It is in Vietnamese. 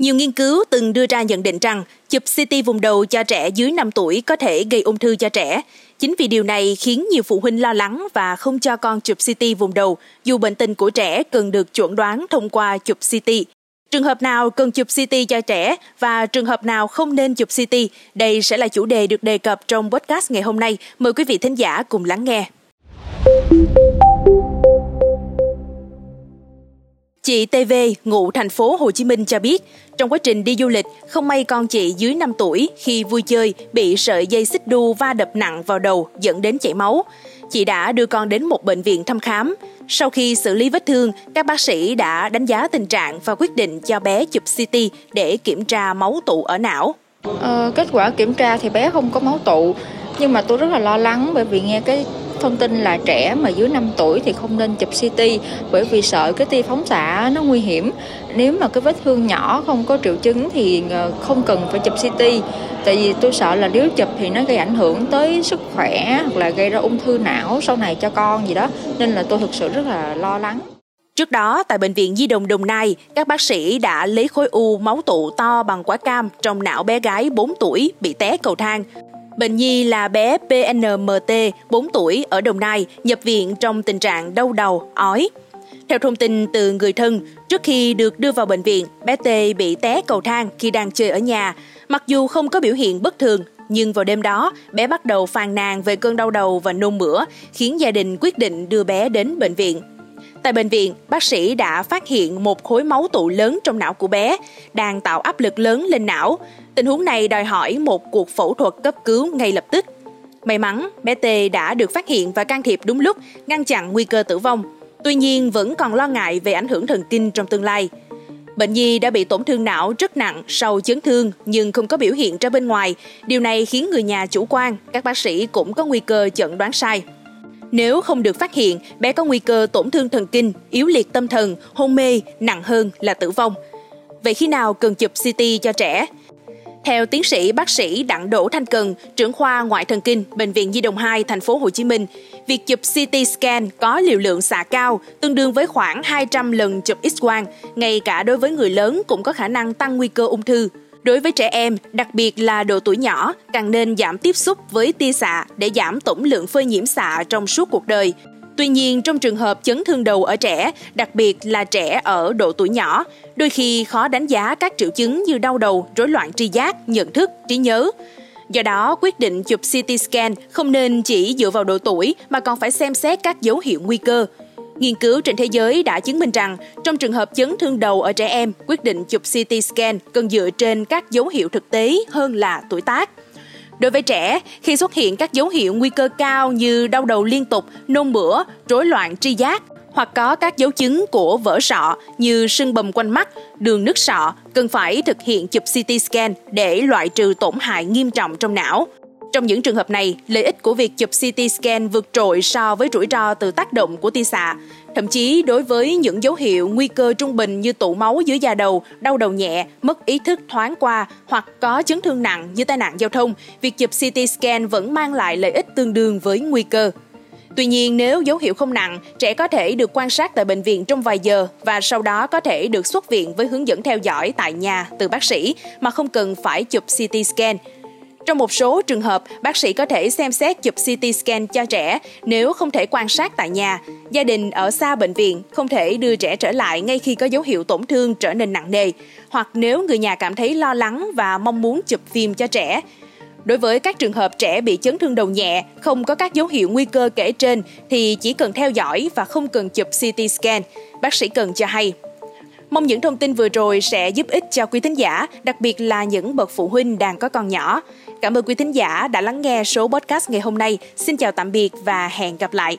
Nhiều nghiên cứu từng đưa ra nhận định rằng chụp CT vùng đầu cho trẻ dưới 5 tuổi có thể gây ung thư cho trẻ. Chính vì điều này khiến nhiều phụ huynh lo lắng và không cho con chụp CT vùng đầu, dù bệnh tình của trẻ cần được chuẩn đoán thông qua chụp CT. Trường hợp nào cần chụp CT cho trẻ và trường hợp nào không nên chụp CT, đây sẽ là chủ đề được đề cập trong podcast ngày hôm nay. Mời quý vị thính giả cùng lắng nghe. Chị TV, ngụ thành phố Hồ Chí Minh cho biết, trong quá trình đi du lịch, không may con chị dưới 5 tuổi khi vui chơi bị sợi dây xích đu va đập nặng vào đầu dẫn đến chảy máu. Chị đã đưa con đến một bệnh viện thăm khám. Sau khi xử lý vết thương, các bác sĩ đã đánh giá tình trạng và quyết định cho bé chụp CT để kiểm tra máu tụ ở não. Ờ, kết quả kiểm tra thì bé không có máu tụ, nhưng mà tôi rất là lo lắng bởi vì nghe cái thông tin là trẻ mà dưới 5 tuổi thì không nên chụp CT bởi vì sợ cái tia phóng xạ nó nguy hiểm. Nếu mà cái vết thương nhỏ không có triệu chứng thì ờ, không cần phải chụp CT. Tại vì tôi sợ là nếu chụp thì nó gây ảnh hưởng tới sức khỏe hoặc là gây ra ung thư não sau này cho con gì đó. Nên là tôi thực sự rất là lo lắng. Trước đó, tại Bệnh viện Di đồng Đồng Nai, các bác sĩ đã lấy khối u máu tụ to bằng quả cam trong não bé gái 4 tuổi bị té cầu thang. Bệnh nhi là bé PNMT, 4 tuổi, ở Đồng Nai, nhập viện trong tình trạng đau đầu, ói. Theo thông tin từ người thân, trước khi được đưa vào bệnh viện, bé T bị té cầu thang khi đang chơi ở nhà. Mặc dù không có biểu hiện bất thường, nhưng vào đêm đó, bé bắt đầu phàn nàn về cơn đau đầu và nôn mửa, khiến gia đình quyết định đưa bé đến bệnh viện. Tại bệnh viện, bác sĩ đã phát hiện một khối máu tụ lớn trong não của bé, đang tạo áp lực lớn lên não. Tình huống này đòi hỏi một cuộc phẫu thuật cấp cứu ngay lập tức. May mắn, bé T đã được phát hiện và can thiệp đúng lúc, ngăn chặn nguy cơ tử vong. Tuy nhiên, vẫn còn lo ngại về ảnh hưởng thần kinh trong tương lai. Bệnh nhi đã bị tổn thương não rất nặng sau chấn thương nhưng không có biểu hiện ra bên ngoài. Điều này khiến người nhà chủ quan, các bác sĩ cũng có nguy cơ chẩn đoán sai. Nếu không được phát hiện, bé có nguy cơ tổn thương thần kinh, yếu liệt tâm thần, hôn mê, nặng hơn là tử vong. Vậy khi nào cần chụp CT cho trẻ? Theo tiến sĩ bác sĩ Đặng Đỗ Thanh Cần, trưởng khoa ngoại thần kinh, Bệnh viện Di đồng 2, thành phố Hồ Chí Minh, việc chụp CT scan có liều lượng xạ cao, tương đương với khoảng 200 lần chụp X-quang, ngay cả đối với người lớn cũng có khả năng tăng nguy cơ ung thư. Đối với trẻ em, đặc biệt là độ tuổi nhỏ, càng nên giảm tiếp xúc với tia xạ để giảm tổng lượng phơi nhiễm xạ trong suốt cuộc đời. Tuy nhiên, trong trường hợp chấn thương đầu ở trẻ, đặc biệt là trẻ ở độ tuổi nhỏ, đôi khi khó đánh giá các triệu chứng như đau đầu, rối loạn tri giác, nhận thức, trí nhớ. Do đó, quyết định chụp CT scan không nên chỉ dựa vào độ tuổi mà còn phải xem xét các dấu hiệu nguy cơ, Nghiên cứu trên thế giới đã chứng minh rằng trong trường hợp chấn thương đầu ở trẻ em, quyết định chụp CT scan cần dựa trên các dấu hiệu thực tế hơn là tuổi tác. Đối với trẻ, khi xuất hiện các dấu hiệu nguy cơ cao như đau đầu liên tục, nôn mửa, rối loạn tri giác hoặc có các dấu chứng của vỡ sọ như sưng bầm quanh mắt, đường nứt sọ, cần phải thực hiện chụp CT scan để loại trừ tổn hại nghiêm trọng trong não. Trong những trường hợp này, lợi ích của việc chụp CT scan vượt trội so với rủi ro từ tác động của tia xạ. Thậm chí đối với những dấu hiệu nguy cơ trung bình như tụ máu dưới da đầu, đau đầu nhẹ, mất ý thức thoáng qua hoặc có chấn thương nặng như tai nạn giao thông, việc chụp CT scan vẫn mang lại lợi ích tương đương với nguy cơ. Tuy nhiên, nếu dấu hiệu không nặng, trẻ có thể được quan sát tại bệnh viện trong vài giờ và sau đó có thể được xuất viện với hướng dẫn theo dõi tại nhà từ bác sĩ mà không cần phải chụp CT scan. Trong một số trường hợp, bác sĩ có thể xem xét chụp CT scan cho trẻ nếu không thể quan sát tại nhà. Gia đình ở xa bệnh viện không thể đưa trẻ trở lại ngay khi có dấu hiệu tổn thương trở nên nặng nề, hoặc nếu người nhà cảm thấy lo lắng và mong muốn chụp phim cho trẻ. Đối với các trường hợp trẻ bị chấn thương đầu nhẹ, không có các dấu hiệu nguy cơ kể trên thì chỉ cần theo dõi và không cần chụp CT scan, bác sĩ cần cho hay. Mong những thông tin vừa rồi sẽ giúp ích cho quý thính giả, đặc biệt là những bậc phụ huynh đang có con nhỏ. Cảm ơn quý thính giả đã lắng nghe số podcast ngày hôm nay. Xin chào tạm biệt và hẹn gặp lại.